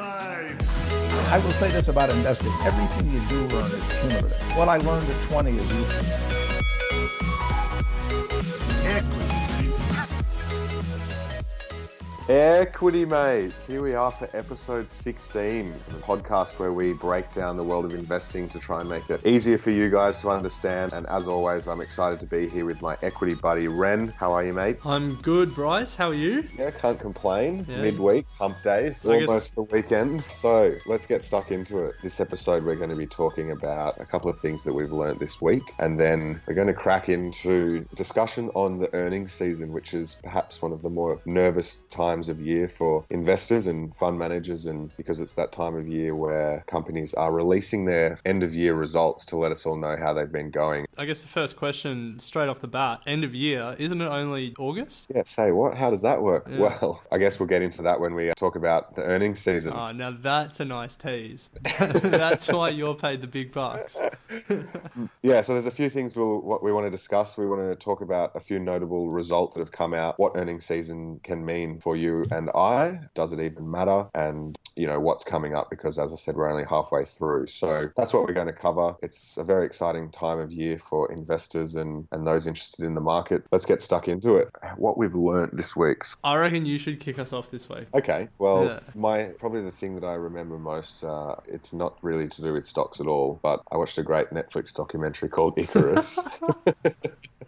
I will say this about investing. Everything you do learn is cumulative. What I learned at 20 is useful. Equity Mates, here we are for episode 16, the podcast where we break down the world of investing to try and make it easier for you guys to understand. And as always, I'm excited to be here with my equity buddy Ren. How are you, mate? I'm good, Bryce. How are you? Yeah, can't complain. Yeah. Midweek, hump day, it's I guess- almost the weekend. So let's get stuck into it. This episode, we're going to be talking about a couple of things that we've learned this week, and then we're going to crack into discussion on the earnings season, which is perhaps one of the more nervous times of year for investors and fund managers, and because it's that time of year where companies are releasing their end of year results to let us all know how they've been going. I guess the first question, straight off the bat, end of year, isn't it only August? Yeah, say what? How does that work? Yeah. Well, I guess we'll get into that when we talk about the earnings season. Oh, now that's a nice tease. that's why you're paid the big bucks. Yeah, so there's a few things we'll, what we want to discuss. We want to talk about a few notable results that have come out, what earnings season can mean for you and I. Does it even matter? And, you know, what's coming up because, as I said, we're only halfway through. So that's what we're going to cover. It's a very exciting time of year for investors and, and those interested in the market. Let's get stuck into it. What we've learned this week. I reckon you should kick us off this week. Okay, well, Yeah. my probably the thing that I remember most, uh, it's not really to do with stocks at all, but I watched a great Netflix documentary called Icarus.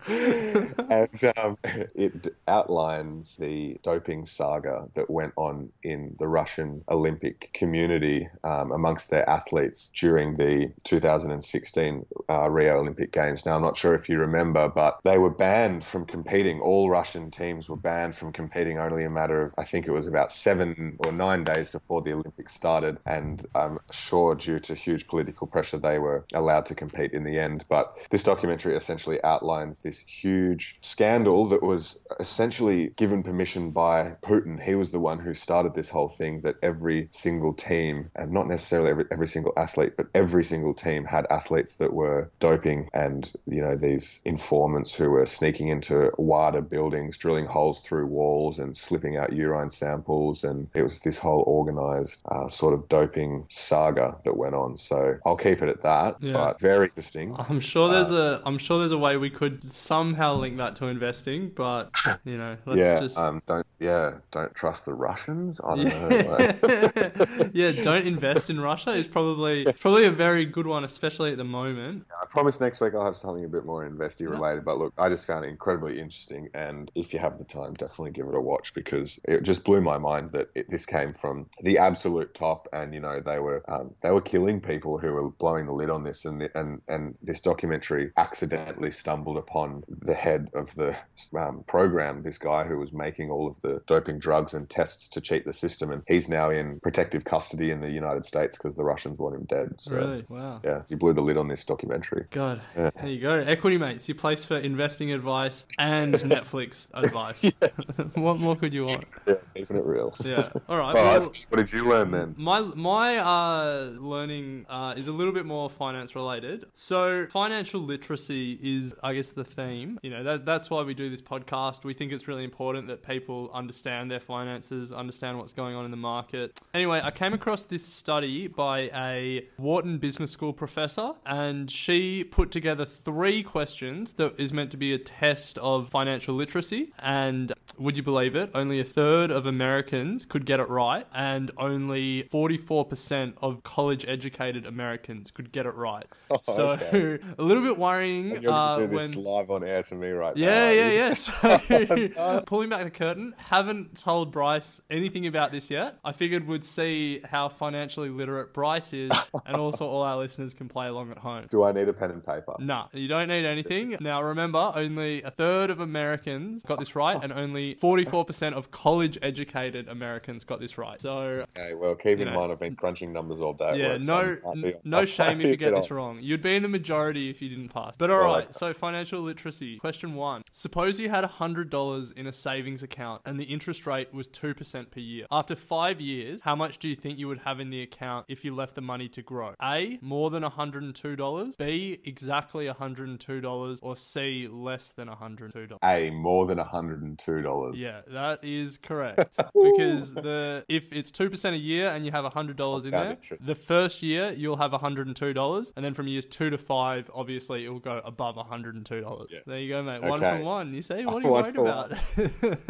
and um, it outlines the doping saga that went on in the Russian Olympic community um, amongst their athletes during the 2016 uh, Rio Olympic Games. Now, I'm not sure if you remember, but they were banned from competing. All Russian teams were banned from competing only a matter of, I think it was about seven or nine days before the Olympics started. And I'm sure due to huge political pressure, they were allowed to compete in the end. But this documentary essentially outlines this huge scandal that was essentially given permission by Putin. He was the one who started this whole thing that every single team, and not necessarily every, every single athlete, but every single team had athletes that were doping and, you know, these informants who were sneaking into WADA buildings, drilling holes through walls and slipping out urine samples. And it was this whole organized uh, sort of doping saga that went on. So I'll keep it at that, Yeah. but very interesting. I'm sure there's Uh, a I'm sure there's a way we could somehow link that to investing, but you know, let's yeah, just um, don't yeah, don't trust the Russians. I don't know. yeah, don't invest in Russia is probably probably a very good one, especially at the moment. I promise next week I'll have something a bit more investy related. But look, I just found it incredibly interesting, and if you have the time, definitely give it a watch because it just blew my mind that it, this came from the absolute top, and you know they were um, they were killing people who were blowing the lid on this, and the, and and this documentary accidentally stumbled upon the head of the um, program, this guy who was making all of the doping drugs and tests to cheat the system, and he's now in protective custody in the United States because the Russians want him dead. So, Really? Wow. Yeah, he blew the lid on this documentary. God, there you go. Equity mates, your place for investing advice and Netflix advice. what more could you want? Yeah, keeping it real. Yeah. All right. Well, well, what did you learn then? My my uh, learning uh, is a little bit more finance related. So financial literacy is, I guess, the theme. You know, that that's why we do this podcast. We think it's really important that people understand their finances, understand what's going on in the market. Anyway, I came across this study by a Wharton Business School professor, and she put together three questions that is meant to be a test of financial literacy. And would you believe it? Only a third of Americans could get it right, and only 44% of college educated Americans could get it right. so, okay. a little bit worrying You're uh, do when. this live on air to me right now. Yeah, yeah, yeah. So, pulling back the curtain, haven't told Bryce anything about this yet. I figured we'd see how financially literate Bryce is, and also all our listeners can play along at home. Do I need a pen and paper? Nah, you don't need anything. Now remember, only a third of Americans got this right, and only 44% of college educated Americans got this right. So, Okay, well, keep in know. mind I've been crunching numbers all day. yeah, no no shame if you get this wrong. You'd be in the majority if you didn't pass. But all right, so financial literacy. Question one. Suppose you had $100 in a savings account and the interest rate was 2% per year. After five years, how much do you think you would have in the account if you left the money to grow? A. More than $102. B. Exactly $102. Or C. Less than $102. A, more than $102. Yeah, that is correct. because the if it's two percent a year and you have hundred dollars in there, the first year you'll have hundred and two dollars, and then from years two to five, obviously it will go above hundred and two dollars. Yes. There you go, mate. One for one. You see, what are you worried about?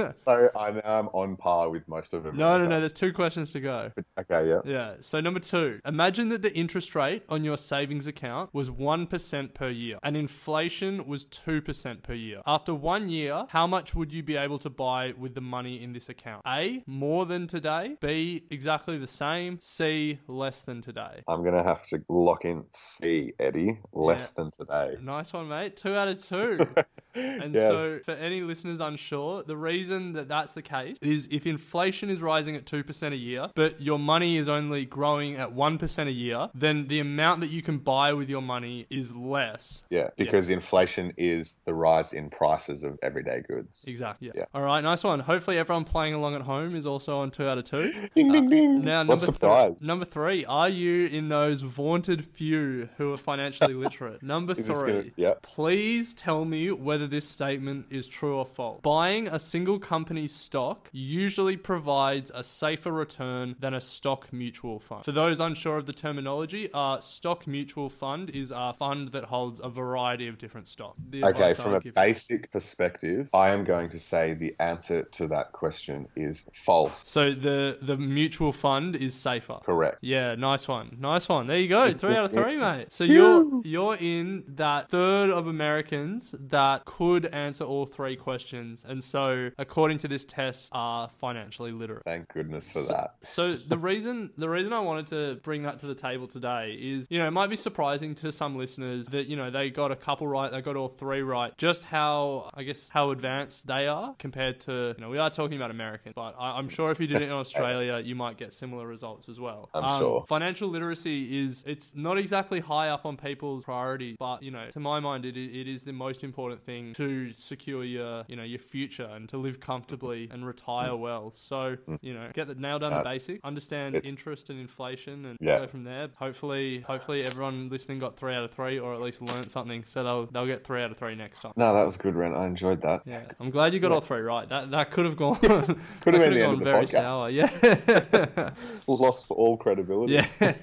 So I now um, am on par with most of them. no, no, no. There's two questions to go. Okay, yeah. Yeah. So number two, imagine that the interest rate on your savings account was one percent per year, and inflation was two percent per year. After one year, how much would you be able to buy with the money in this account? A. More than today. B. Exactly the same. C. Less than today. I'm going to have to lock in C, Eddie. Less than today. Nice one, mate. Two out of two. And Yes. so, for any listeners unsure, the reason that that's the case is if inflation is rising at 2% a year, but your money is only growing at 1% a year, then the amount that you can buy with your money is less. Yeah, because inflation is the rise in prices of everyday goods. Exactly. Yeah. Yeah. All right. Nice one. Hopefully, everyone playing along at home is also on two out of two. Ding, ding, uh, ding. Now, What's number? Th- number three. Are you in those vaunted few who are financially literate? Number Is three. gonna- yeah. Please tell me whether this statement is true or false. Buying a single company's stock usually provides a safer return than a stock mutual fund. For those unsure of the terminology, a stock mutual fund is a fund that holds a variety of different stocks. The Okay, from a give- basic perspective, I am going to say the answer to that question is false. So the the mutual fund is safer. Correct. Yeah, nice one, nice one. There you go, three out of three, mate. So you're you're in that third of Americans that could answer all three questions, and so according to this test, are financially literate. Thank goodness for that. So the reason the reason I wanted to bring that to the table today is, you know, it might be surprising to some listeners that you know they got a couple right, they got all three right. Just how I guess how advanced they are compared to you know we are talking about Americans, but I, I'm sure if you did it in Australia, you might get similar results as well. Um, I'm sure. Financial literacy is it's not exactly high up on people's priorities, but you know to my mind it, it is the most important thing to secure your you know your future and to live comfortably and retire well. So you know get the nail down the Mm. Basic, understand interest and inflation, and Yeah. go from there. Hopefully, hopefully everyone listening got three out of three, or at least learnt something, so they'll they'll get three out of three next time. No, that was good, Ren. I enjoyed that. Yeah, I'm glad you got all three right. That that could have gone could have been the end of the very podcast. sour. Yeah, Lost for all credibility. yeah.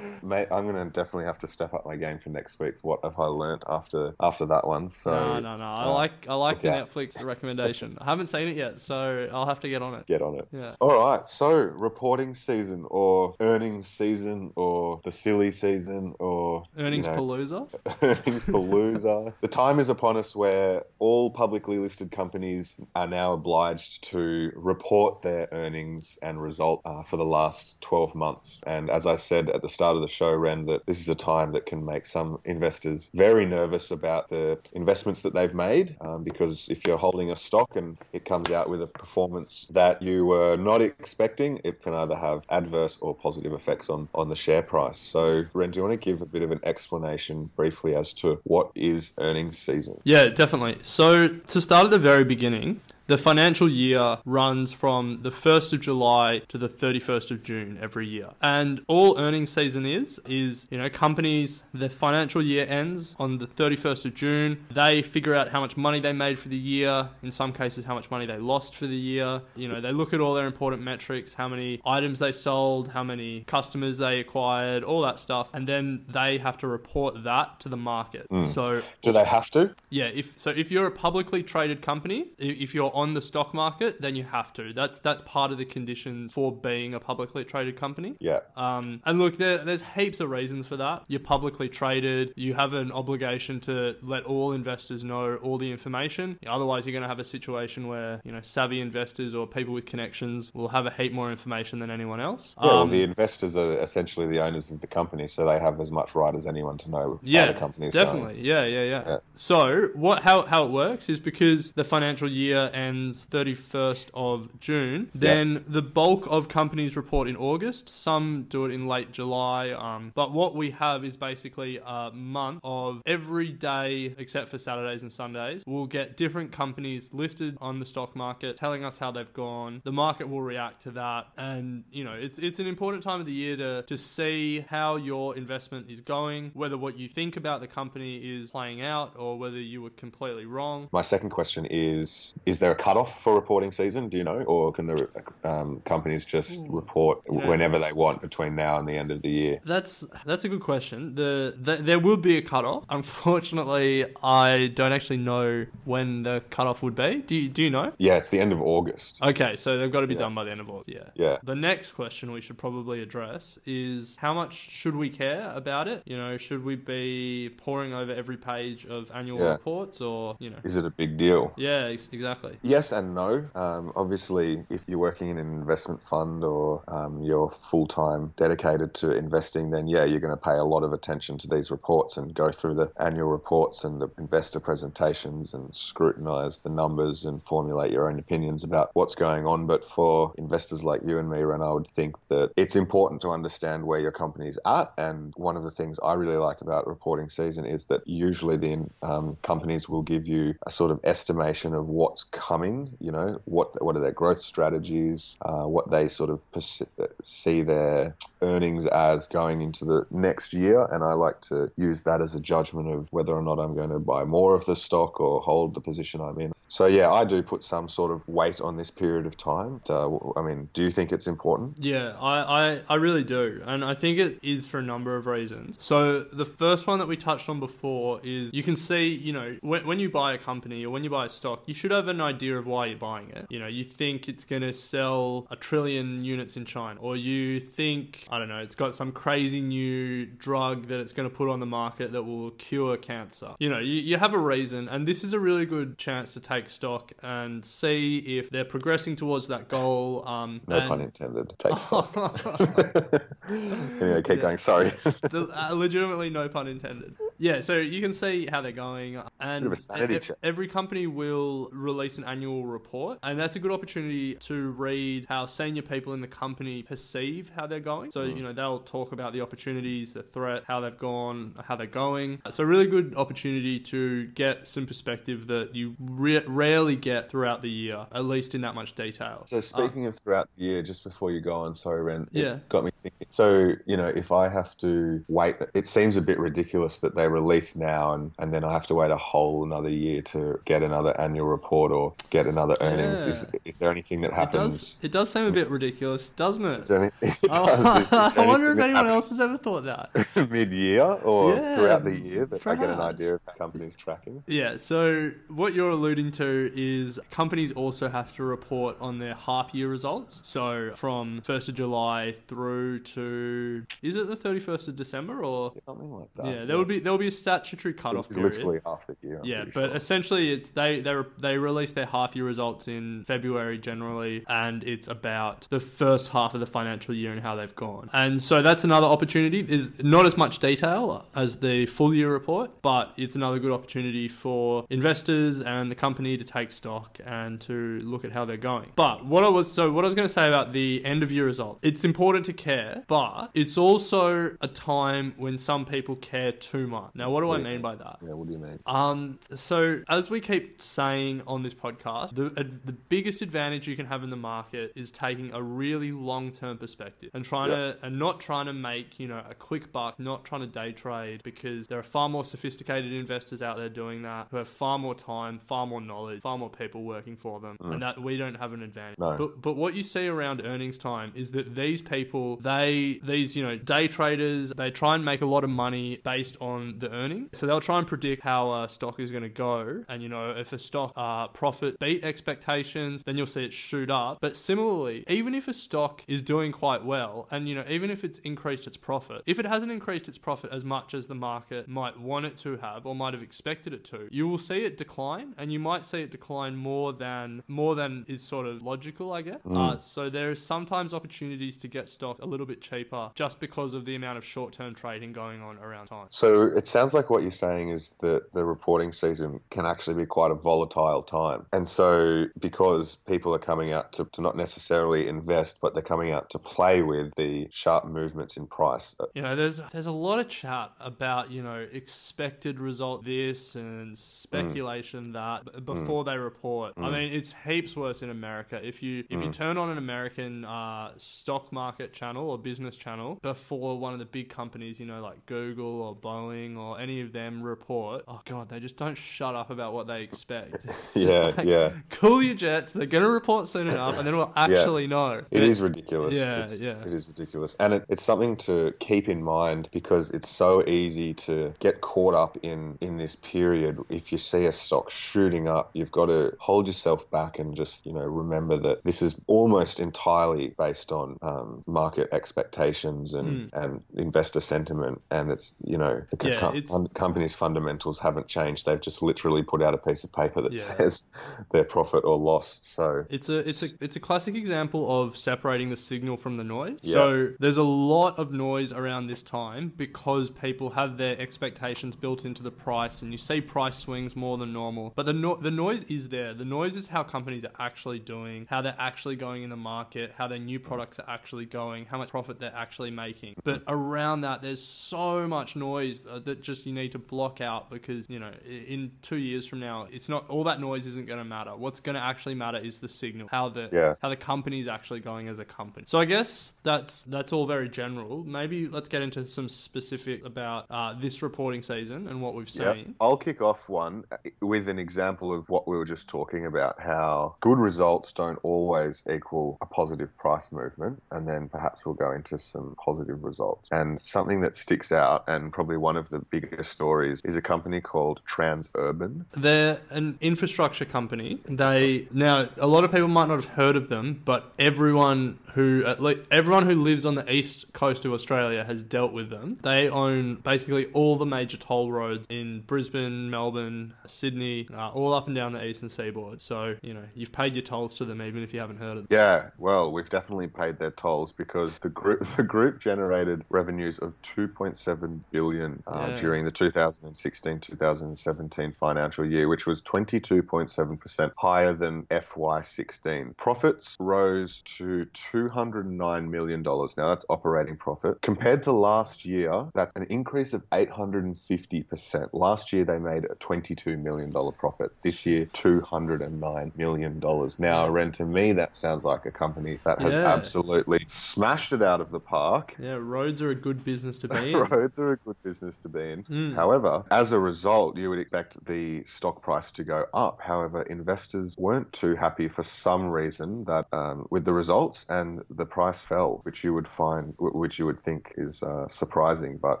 Mate, I'm going to definitely have to step up my game for next week's. What have I learnt after after that one? So no, no, no. I uh, like I like the yeah. Netflix recommendation. I haven't seen it yet, so I'll have to get on it. get on it. Yeah. All right. So reporting season, or earnings season, or the silly season, or Earnings you know, palooza. earnings palooza. the time is upon us where all publicly listed companies are now obliged to report their earnings and result uh, for the last 12 months. And as I said at the start of the show, Ren, that this is a time that can make some investors very nervous about the investments that they've made. Um, because if you're holding a stock and it comes out with a performance that you were not expecting, it can either have adverse or positive effects on, on the share price. So, Ren, do you want to give a bit of an explanation briefly as to what is earnings season? Yeah, definitely. So to start at the very beginning, the financial year runs from the 1st of July to the 31st of June every year. And all earnings season is, is, you know, companies, their financial year ends on the 31st of June. They figure out how much money they made for the year, in some cases, how much money they lost for the year. You know, they look at all their important metrics, how many items they sold, how many customers they acquired, all that stuff. And then they have to report that to the market. Mm. So Do they have to? yeah, if so, if you're a publicly traded company, if you're on the stock market, then you have to. That's that's part of the conditions for being a publicly traded company. Yeah. Um, and look, there, there's heaps of reasons for that. You're publicly traded. You have an obligation to let all investors know all the information. Otherwise, you're going to have a situation where you know savvy investors or people with connections will have a heap more information than anyone else. Yeah, well, Um, the investors are essentially the owners of the company, so they have as much right as anyone to know yeah, the company definitely. Yeah, yeah, yeah, Yeah. So what how how it works is because the financial year ends 31st of June. Then the bulk of companies report in August. Some do it in late July. Um, but what we have is basically a month of every day except for Saturdays and Sundays. We'll get different companies listed on the stock market telling us how they've gone. The market will react to that. And, you know, it's it's an important time of the year to, to see how your investment is going, whether what you think about the company is playing out or whether you were completely wrong. My second question is: Is there a cutoff for reporting season? Do you know, or can the um, companies just report Yeah. whenever they want between now and the end of the year? That's that's a good question. The, the there will be a cutoff. Unfortunately, I don't actually know when the cutoff would be. Do you, do you know? Yeah, it's the end of August. Okay, so they've got to be Yeah. done by the end of August. Yeah. Yeah. The next question we should probably address is how much should we care about it? You know, should we be poring over every page of annual Yeah. reports or, you know? Is it a big deal? Yeah, exactly. Yes and no. Um, obviously, if you're working in an investment fund or um, you're full time dedicated to investing, then yeah, you're going to pay a lot of attention to these reports and go through the annual reports and the investor presentations and scrutinize the numbers and formulate your own opinions about what's going on. But for investors like you and me, Ren, I would think that it's important to understand where your company's at. And one of the things I really like about reporting season is that usually the um, companies will give you a sort of estimation of what's coming. You know, what what are their growth strategies, uh, what they sort of perce- see their earnings as going into the next year. And I like to use that as a judgment of whether or not I'm going to buy more of the stock or hold the position I'm in. So yeah, I do put some sort of weight on this period of time. Uh, I mean, do you think it's important? Yeah, I, I, I really do. And I think it is for a number of reasons. So, the first one that we touched on before is you can see, you know, when, when you buy a company or when you buy a stock, you should have an idea of why you're buying it. You know, you think it's going to sell a trillion units in China, or you think, I don't know, it's got some crazy new drug that it's going to put on the market that will cure cancer. You know, you, you have a reason, and this is a really good chance to take stock and see if they're progressing towards that goal. Um, No and- pun intended. Take stock. anyway, keep going. Sorry. The- uh, legitimately no pun intended yeah so you can see how they're going and Bit of a sanity e- every company will release an annual report and that's a good opportunity to read how senior people in the company perceive how they're going so Mm. you know they'll talk about the opportunities the threat how they've gone how they're going so really good opportunity to get some perspective that you re- rarely get throughout the year at least in that much detail So speaking of throughout the year, just before you go on, sorry, Ren, Yeah. got me thinking. So you know, if I have to wait, it seems a bit ridiculous that they release now and, and then I have to wait a whole another year to get another annual report or get another earnings. Is, Yeah. is there anything that it happens? does it does seem a bit ridiculous doesn't it Is there any, it Oh, does. Is- is I wonder if anyone else has ever thought that. mid-year or Yeah, throughout the year that I get an idea of how companies tracking? Yeah, so what you're alluding to is companies also have to report on their half year results. So from 1st of July through to is it the 31st of December or Something like that. yeah, there would be there will be a statutory cutoff It's period. literally half the year. I'm Yeah, but sure. essentially, it's they they they release their half year results in February generally, and it's about the first half of the financial year and how they've gone. And so that's another opportunity. Is not as much detail as the full year report, but it's another good opportunity for investors and the company to take stock and to look at how they're going. But what I was so what I was going to say about the end of year result, it's important to care, but it's also a time when some people care too much. Now, what do I Yeah. mean by that? Yeah, what do you mean? Um, so as we keep saying on this podcast, the uh, the biggest advantage you can have in the market is taking a really long term perspective and trying to and not trying to make you know a quick buck, not trying to day trade because there are far more sophisticated investors out there doing that who have far more time, far more knowledge, far more people working for them, and that we don't have an advantage. No. But but what you see around earnings time is that these people, they these you know day traders, they try and make a lot of money based on the earnings. So they'll try and predict how a stock is going to go, and you know if a stock uh, profit beat expectations, then you'll see it shoot up. But similarly, even if a stock is doing quite well, and you know even if it's increased its profit, if it hasn't increased its profit as much as the market might want it to have or might have expected it to, you will see it decline, and you might see it decline more than more than is sort of logical, I guess. Uh, so there is sometimes opportunities to get stock a little bit cheaper just because of the amount of short-term trading going on around time. So it sounds like what you're saying is that the reporting season can actually be quite a volatile time. And so, because people are coming out to, to not necessarily invest, but they're coming out to play with the sharp movements in price. You know, there's there's a lot of chat about you know expected result this and speculation mm. that b- mm. before they report. I mm. mean, it's heaps worse in America. If you if you turn on an American uh, stock market channel or business channel before one of the big companies, you know, like Google or Boeing or any of them report, oh god, they just don't shut up about what they expect. Yeah, like, yeah. Cool your jets. They're gonna report soon enough, and then we'll actually know. It But- ridiculous. Yeah, It's- yeah. It is ridiculous. And it, it's something to keep in mind because it's so easy to get caught up in, in this period. If you see a stock shooting up, you've got to hold yourself back and just, you know, remember that this is almost entirely based on um, market expectations and, and investor sentiment. And it's, you know, the co-. Yeah, com- company's fundamentals haven't changed. They've just literally put out a piece of paper that Yeah. says their profit or loss. So It's a it's a it's a classic example of separating the signal from the noise. Yeah. So there's a lot of noise around this time because people have their expectations built into the price, and you see price swings more than normal. But the no- the noise is there. The noise is how companies are actually doing, how they're actually going in the market, how their new products are actually going, how much profit they're actually making. But around that, there's so much noise uh, that just you need to block out because you know in two years from now, it's not all that noise isn't going to matter. What's going to actually matter is the signal, how the Yeah. how the company's actually going as a company. So I guess that's that's all very general. Maybe let's get into some specific about uh, this reporting season and what we've seen. I'll kick off one with an example of what we were just talking about how good results don't always equal a positive price movement. And then perhaps we'll go into some positive results. And something that sticks out, and probably one of the biggest stories, is a company called Transurban. They're an infrastructure company. They now a lot of people might not have heard of them, but everyone who at least everyone who lives on the east coast of Australia has dealt with them. They own basically all the major toll roads in Brisbane, Melbourne, Sydney, uh, all up and down the eastern seaboard. So you know you've paid your tolls to them, even if you haven't heard of them. Yeah, well, we've definitely paid their tolls because the group the group generated revenues of 2.7 billion uh, Yeah. Uh, during the 2016-2017 financial year, which was 22.7% higher than FY16. Profits rose to 209 million dollars. Now that's operating profit compared to last year. That's an increase of 850%. Last year they made a 22 million dollar profit. This year 209 million dollars. Now, Ren, to me that sounds like a company that has Yeah. absolutely smashed it out of the park. Yeah, roads are a good business to be in. Roads are a good business to be in. Mm. However, as a result, you would expect the stock price to go up. However, investors weren't too happy for some reason that um, with the results, and the price fell, which you would find, which you would think is uh, surprising. But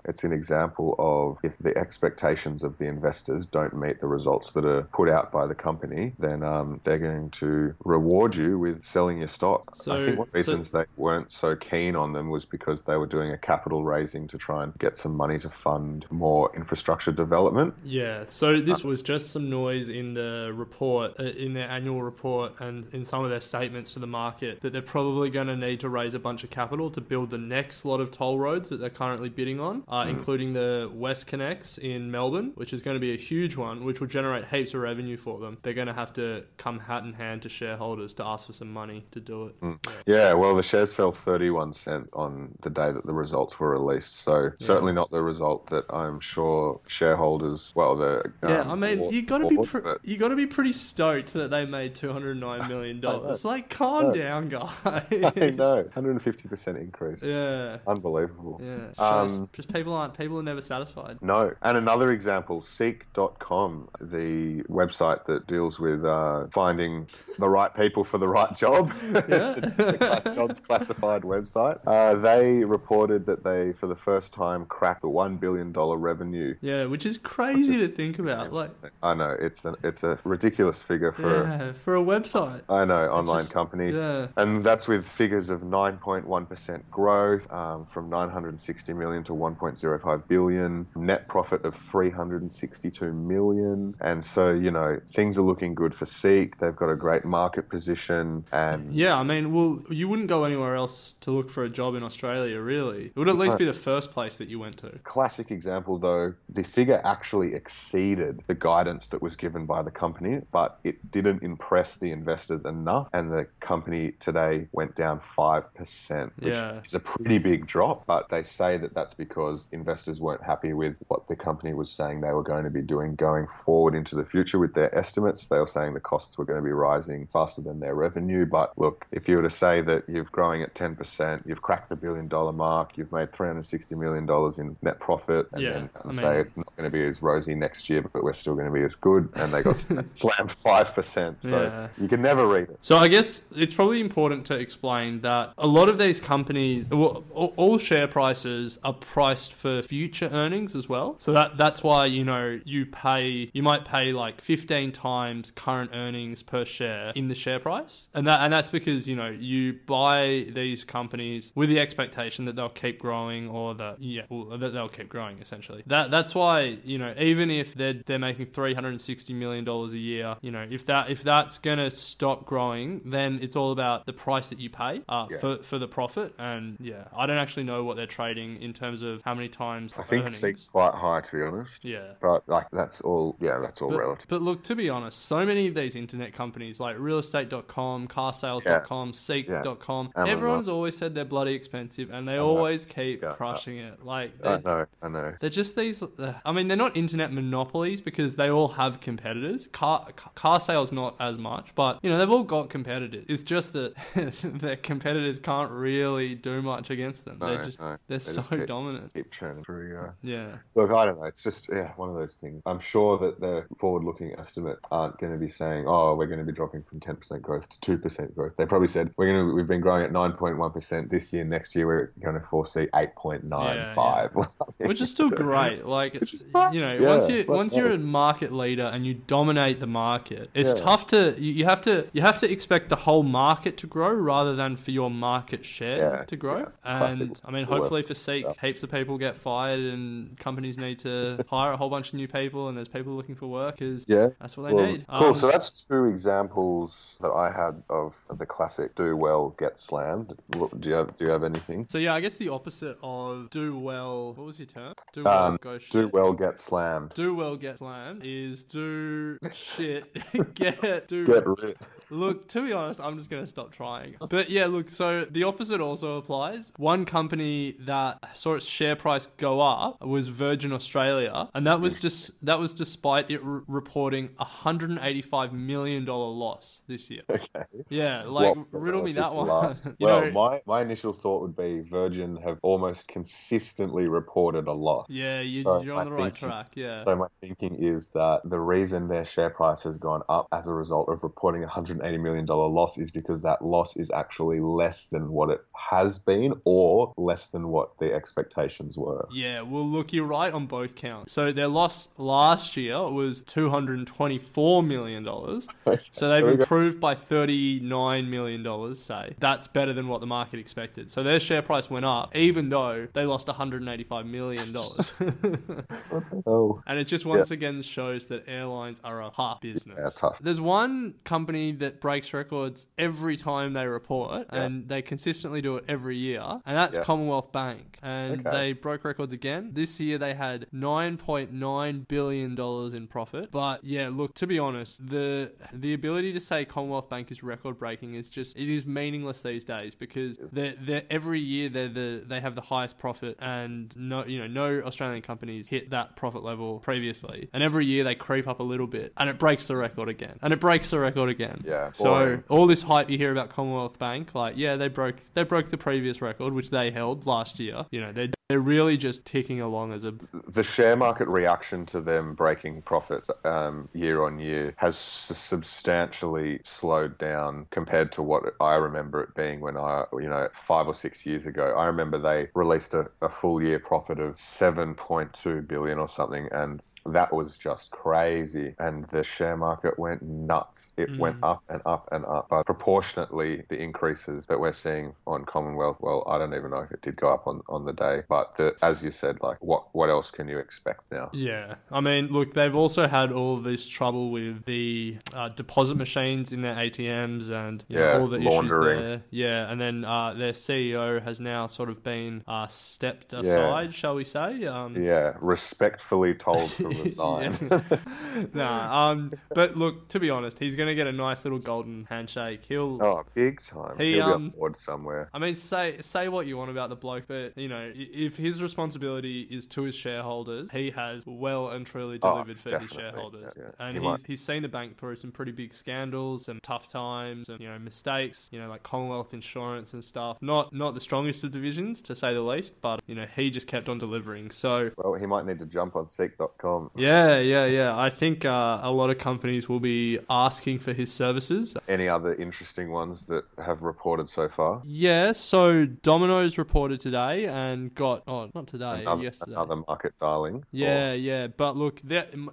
it's an example of if the expectations of the investors don't meet the results that are put out by the company, then um, they're going to reward you with selling your stock. I think one so- reasons they weren't so keen on them was because they were doing a capital raising to try and get some money to fund more infrastructure development. Yeah, so this was just some noise in the report, uh, in their annual report, and in some of their statements to the market that they're probably going to need to raise a bunch of capital to build the next lot of toll roads that they're currently bidding on, uh, Hmm. including the WestConnex in Melbourne, which is going to be a huge one, which will generate heaps of revenue for them. They're going to have to come hat in hand to shareholders to ask for some money to do it. Yeah, well, the shares fell 31 cent on the day that the results were released. So certainly not the result that I'm sure shareholders, well, the Yeah, um, I mean, you got to be pre- but- you got to be pretty stoked that they made two hundred nine million dollars. Like, calm down, guys. I know, 150% increase. Yeah. Unbelievable. Yeah. Um, just, people aren't people are never satisfied. No. And another example, Seek.com, the website that deals with uh, finding the right people for the right job. it's, a, it's a class- jobs classified website. Uh, they reported that they, for the first time, cracked the $1 billion revenue. Yeah, which is crazy to think about. Like, I know, it's a, it's a ridiculous figure for, yeah, for a website. I know, online just- company. Yeah. And that's with figures of 9.1% growth um, from 960 million to 1.05 billion, net profit of 362 million. And so, you know, things are looking good for Seek. They've got a great market position. And Yeah, I mean, well, you wouldn't go anywhere else to look for a job in Australia, really. It would at least be the first place that you went to. classic example example, though, the figure actually exceeded the guidance that was given by the company, but it didn't impress the investors enough, and the company today went down 5%, which Yeah. is a pretty big drop. But they say that that's because investors weren't happy with what the company was saying they were going to be doing going forward into the future with their estimates. They were saying the costs were going to be rising faster than their revenue. But look, if you were to say that you're growing at 10%, you've cracked the billion dollar mark, you've made $360 million in net profit, and Yeah, then I say it's not going to be as rosy next year, but we're still going to be as good, and they got slammed 5%. So Yeah. you can never read it. So I guess it's probably important to explain that a lot of these companies, well, all all share prices are priced for future earnings as well. So that that's why you know you pay you might pay like 15 times current earnings per share in the share price, and that and that's because you know you buy these companies with the expectation that they'll keep growing or that yeah well, that they'll keep growing essentially. That that's why you know even if they're they're making 360 million dollars a year, you know if that if that's gonna stop growing, then it's all about the price that you pay uh, Yes. for for the profit. And yeah, I don't actually know what they're trading in terms of how many times I think earnings. Seek's quite high, to be honest. Yeah. But like that's all. Yeah, that's all But, relative. but look, to be honest, so many of these internet companies like realestate.com, carsales.com, seek.com, Amazon. everyone's always said they're bloody expensive and they always keep Yeah. crushing it. Like, I know. I know. They're just these. Uh, I mean, they're not internet monopolies because they all have competitors. Car car sales not as much, but you know they've all got competitors. It's just that their competitors can't really do much against them. No, they're just no. they're They so just keep- dominant. Keep churning through. Yeah. Yeah. Look, I don't know. It's just yeah, one of those things. I'm sure that the forward-looking estimates aren't going to be saying, "Oh, we're going to be dropping from 10% growth to 2% growth." They probably said we're going to. We've been growing at 9.1% this year. Next year, we're going to foresee 8.95 or something. which is still great. Like Which is fine. you know, Yeah, once you but- once you're a market leader and you dominate the market, it's Yeah. tough to you, you have to you have to expect the whole market to grow rather than for your market share Yeah, to grow. And I mean, hopefully for Seek, heaps of people get fired and companies need to hire a whole bunch of new people and there's people looking for work because Yeah. that's what they Well, need. Cool. Um, so that's two examples that I had of the classic "do well, get slammed." Do you have Do you have anything? so yeah, I guess the opposite of do well. What was your term? Do well, Um, go shit. do well, get slammed. Do well, get slammed is do shit, get do Get rid. Look, to be honest, I'm just going to stop trying. But yeah, look, so the opposite also applies. One company that saw its share price go up was Virgin Australia, and that was just that was despite it r- reporting a 185 million dollar loss this year. Okay. Yeah, like riddle me that one. well, know, my, my initial thought would be Virgin have almost consistently reported a loss. Yeah, you, So you're on the right thinking- track. Yeah. So my thinking is that the reason their share price has gone up as a result of reporting a $180 million loss is because that loss is actually less than what it has been or less than what the expectations were. Yeah, well, look, you're right on both counts. So their loss last year was two hundred and twenty-four million dollars. So they've improved by thirty-nine million dollars. Say that's better than what the market expected. So their share price went up, even though they lost one hundred and eighty-five million dollars. Oh. And it just once again shows that airlines are a hard business. Yeah, tough. There's one company that breaks records every time they report, Yeah. and they consistently do it every year, and that's Yeah. Commonwealth Bank. And Okay. they broke records again. This year they had $9.9 billion in profit. But yeah, look, to be honest, the the ability to say Commonwealth Bank is record breaking is just, it is meaningless these days because they're, they're, every year they're the, they have the highest profit, and no, you know, no Australian companies hit that profit level previously. And every year they creep up a little bit, and it breaks the record again, and it breaks the record again. Yeah, So boring. all this hype you hear about Commonwealth Bank, like yeah, they broke they broke the previous record which they held last year. You know, they're they're really just ticking along as a The share market reaction to them breaking profits um, year on year has substantially slowed down compared to what I remember it being when I, you know, five or six years ago. I remember they released a, a full year profit of 7.2 billion or something, and that was just crazy. And the share market went nuts. It Mm. went up and up and up. But proportionately, the increases that we're seeing on Commonwealth, well, I don't even know if it did go up on, on the day. But the, as you said, like, what, what else can you expect now? Yeah, I mean, look, they've also had all this trouble with the uh, deposit machines in their ATMs and you know, all the laundering. issues there. Yeah, and then uh, their CEO has now sort of been uh, stepped aside, shall we say? Um, Yeah, respectfully told to resign. Nah, um, but look, to be honest, he's going to get a nice little golden handshake. He'll. oh, big time. He, He'll be um, on board somewhere. I mean, say say what you want about the bloke, but you know, if his responsibility is to his shareholders, he has well and truly Oh, delivered for his shareholders, yeah, yeah. and He he's might. he's seen the bank through some pretty big scandals, some tough times, and you know, mistakes, you know, like Commonwealth Insurance and stuff. Not not the strongest of divisions, to say the least, but you know, he just kept on delivering. So Well, he might need to jump on Seek.com. yeah, yeah, yeah. I think uh, a lot of companies will be asking for his services. Any other interesting ones that have reported so far? Yeah, so Domino's reported today and got oh not today, Another, yesterday. another market darling. Yeah, yeah, but look,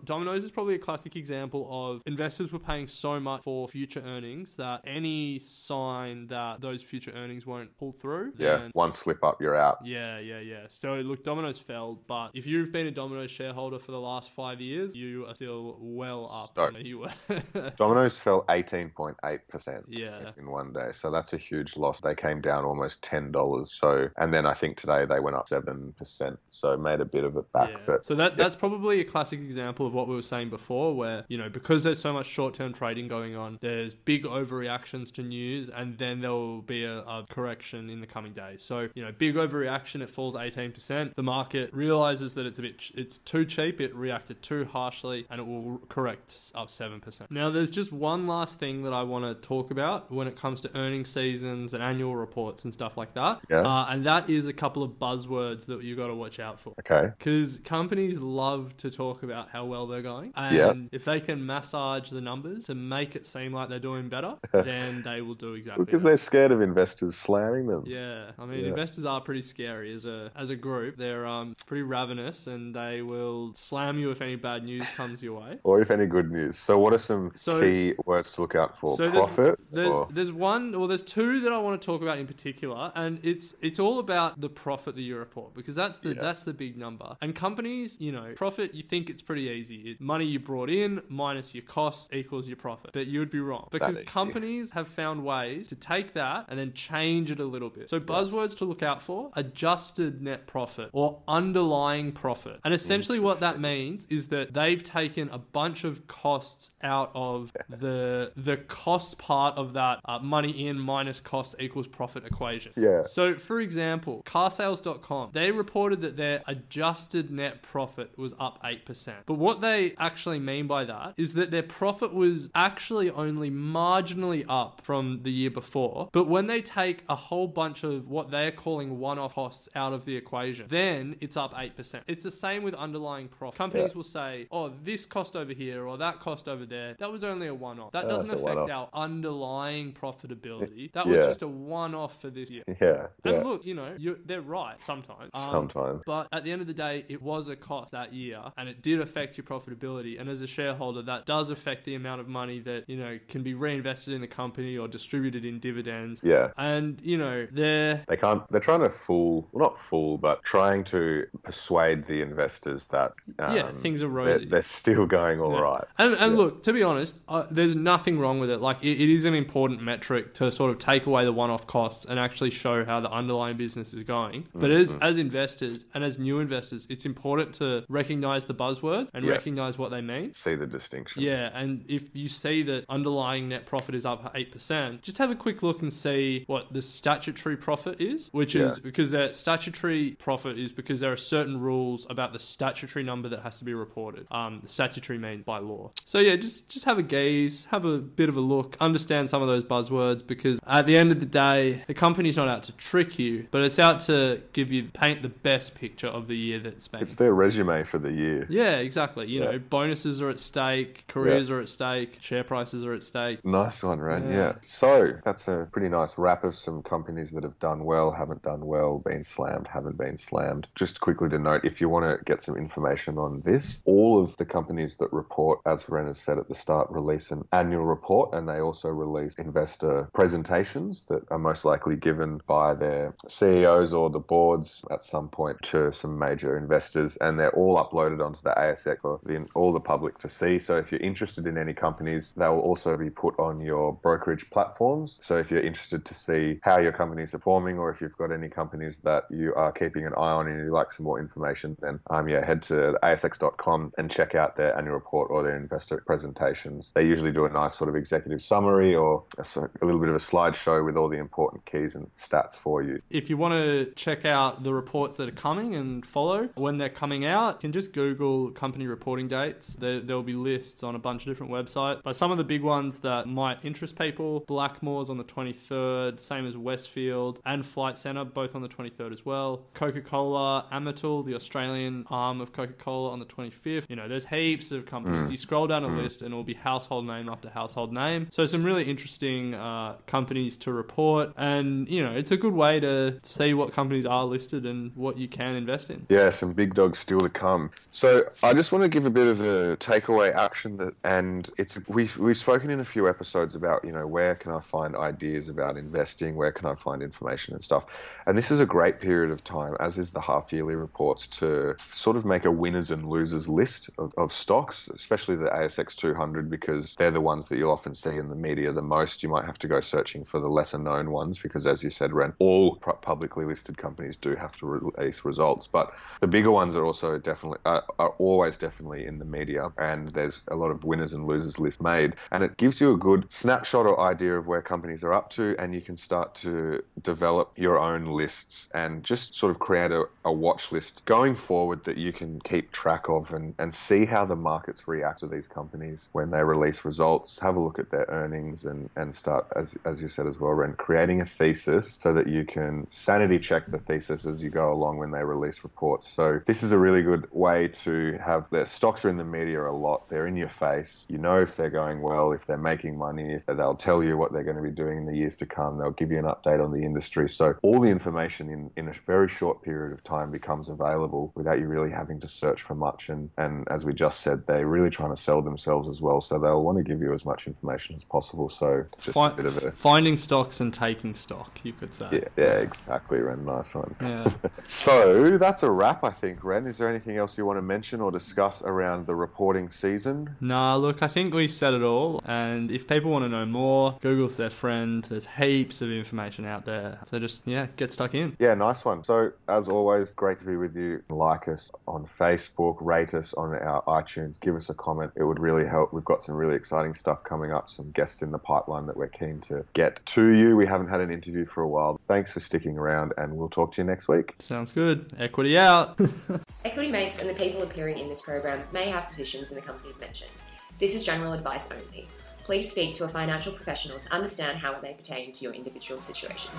Domino's is probably a classic example of investors were paying so much for future earnings that any sign that those future earnings won't pull through, Yeah, then- one slip up, you're out. yeah, yeah, yeah. So look, Domino's fell, but if you've been a Domino's shareholder for the last five years, you are still well up So- where you were. Domino's fell 18.8% Yeah. in one day. So that's a huge loss. They came down almost $10. So, and then I think today they went up 7%. So made a bit of it back. Yeah. But so that that's probably a classic example of what we were saying before, where you know because there's so much short-term trading going on, there's big overreactions to news, and then there will be a, a correction in the coming days. So you know, big overreaction, it falls 18%. The market realizes that it's a bit it's too cheap, it reacted too harshly, and it will correct up 7%. Now, there's just one last thing that I want to talk about when it comes to earning seasons and annual reports and stuff like that, Yeah. uh, and that is a couple of buzzwords that you got to watch out for. okay. Because companies love to talk about how well they're going. And Yeah. if they can massage the numbers to make it seem like they're doing better, then they will do exactly Because that. they're scared of investors slamming them. Yeah, I mean, Yeah. investors are pretty scary as a as a group. They're um pretty ravenous, and they will slam you if any bad news comes your way. Or if any good news. So, what are some So- key words to look out for? So there's- Profit? There's or- there's one well there's two that I want to talk about in particular, and it's it's all about the profit that you report because that's the Yeah. that's the big number. And companies, you know, profit you think it's pretty easy. Money you brought in minus your costs equals your profit, but you would be wrong because companies have found ways to take that and then change it a little bit. So buzzwords to look out for: adjusted net profit or underlying profit. And essentially, what that means is that they've taken a bunch of costs out of the the cost part of that uh, money in minus cost equals profit equation. Yeah. So, for example, carsales.com, they reported that their adjusted net profit was up 8%. But what they actually mean by that is that their profit was actually only marginally up from the year before. But when they take a whole bunch of what they're calling one off costs out of the equation, then it's up 8%. It's the same with underlying profit. Companies Yeah. will say, oh, this cost over here or that cost over there, that was only a one off. That Oh, doesn't affect one-off. our underlying profitability. That was Yeah. just a one off for this year. yeah. And yeah. look, you know, they're right sometimes. Um, Sometimes. But at the end of the day, it was a cost that year and it did affect your profitability. And as a shareholder, that does affect the amount of money that, you know, can be reinvested in the company or distributed in dividends. Yeah. And, you know, they're. They can't. They're trying to fool, well, not fool, but trying to persuade the investors that um, Yeah, things are they're, rosy. they're still going all Yeah. right. And, and Yeah. look, to be honest, uh, there's nothing wrong with it. Like, it, it is an important metric to sort of take away the one off costs and actually show how the underlying business is going. But Mm-hmm. as, as investors and as new investors, it's important to recognize the buzzwords and Yeah. recognize what they mean. See the distinction. Yeah, and if you see that underlying net profit is up 8%, just have a quick look and see what the statutory profit is, which is because that statutory profit is because there are certain rules about the statutory number that has to be reported. Um, statutory means by law. So yeah, just just have a gaze, have a bit of a look, understand some of those buzzwords because at the end of the day, the company's not out to trick you, but it's out to give you paint the best picture of the year that's been. It's their resume for the year. Yeah, exactly. You Yeah. know, bonuses are at stake, careers are at stake, share prices are at stake. Nice one, Ren. Yeah. Yeah. So that's a pretty nice wrap of some companies that have done well, haven't done well, been slammed, haven't been slammed. Just quickly to note, if you want to get some information on this. All of the companies that report, as Ren has said at the start, release an annual report and they also release investor presentations that are most likely given by their CEOs or the boards at some point to some major investors. And they're all uploaded onto the ASX for the, all the public to see. So if you're interested in any companies, they will also be put on your brokerage platforms. So if you're interested to see how your companies are performing or if you've got any companies that you are keeping an eye on and you'd like some more information, then um, yeah, head to asx.com and check out their annual report or their investor presentations. They usually do a nice sort of executive summary or a, a little bit of a slideshow with all the important keys and stats for you. If you want to check out the reports that are coming and follow when they're coming out, you can just Google company reporting dates. There, there'll be lists on a bunch of different websites. But some of the big ones that might interest people Blackmores on the 23rd, same as Westfield and Flight Centre, both on the 23rd as well. Coca Cola, Amatil, the Australian arm of Coca Cola, on the 25th. You know, there's heaps of companies. You scroll down a list and it'll be household name after household name. So, some really interesting uh, companies to report. And, you know, it's a good way to see what companies are listed and what you can invest in. Yeah, some big dogs still to come. So I just want to give a bit of a takeaway action that, and it's we've we've spoken in a few episodes about you know where can I find ideas about investing, where can I find information and stuff, and this is a great period of time, as is the half yearly reports, to sort of make a winners and losers list of, of stocks, especially the ASX 200 because they're the ones that you'll often see in the media the most. You might have to go searching for the lesser known ones because, as you said, Ren, all publicly listed companies do have to release results, but the bigger ones are also definitely uh, are always definitely in the media, and there's a lot of winners and losers list made, and it gives you a good snapshot or idea of where companies are up to, and you can start to develop your own lists and just sort of create a, a watch list going forward that you can keep track of and, and see how the markets react to these companies when they release results. Have a look at their earnings and, and start, as, as you said as well, Ren, creating a thesis so that you can sanity check the thesis as you go along when they release reports. So this is a really good way to have their stocks are in the media a lot. They're in your face. You know if they're going well, if they're making money, if they'll tell you what they're going to be doing in the years to come. They'll give you an update on the industry. So all the information in, in a very short period of time becomes available without you really having to search for much. And, and as we just said, they're really trying to sell themselves as well. So they'll want to give you as much information as possible. So just a bit of a finding stocks and taking stock, you could say. Yeah, yeah exactly, Ren. Nice one. Yeah. so that's a wrap, I think, Ren. Is there anything else you want to mention or discuss around the reporting season? Nah, look, I think we said it all. And if people want to know more, Google's their friend. There's heaps of information out there. So just, yeah, get stuck in. Yeah, nice one. So, as always, great to be with you. Like us on Facebook, rate us on our iTunes, give us a comment. It would really help. We've got some really exciting stuff coming up, some guests in the pipeline that we're keen to get to you. We haven't had an interview for a while. Thanks for sticking around, and we'll talk to you next week. Sounds good. Equity out. Equity Mates and the people appearing in this program may have positions in the companies mentioned. This is general advice only. Please speak to a financial professional to understand how it may pertain to your individual situation.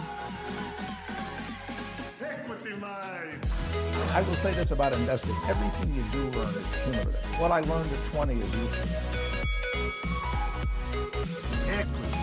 I will say this about investing. Everything you do learn is cumulative. What I learned at 20 is useful. Equity.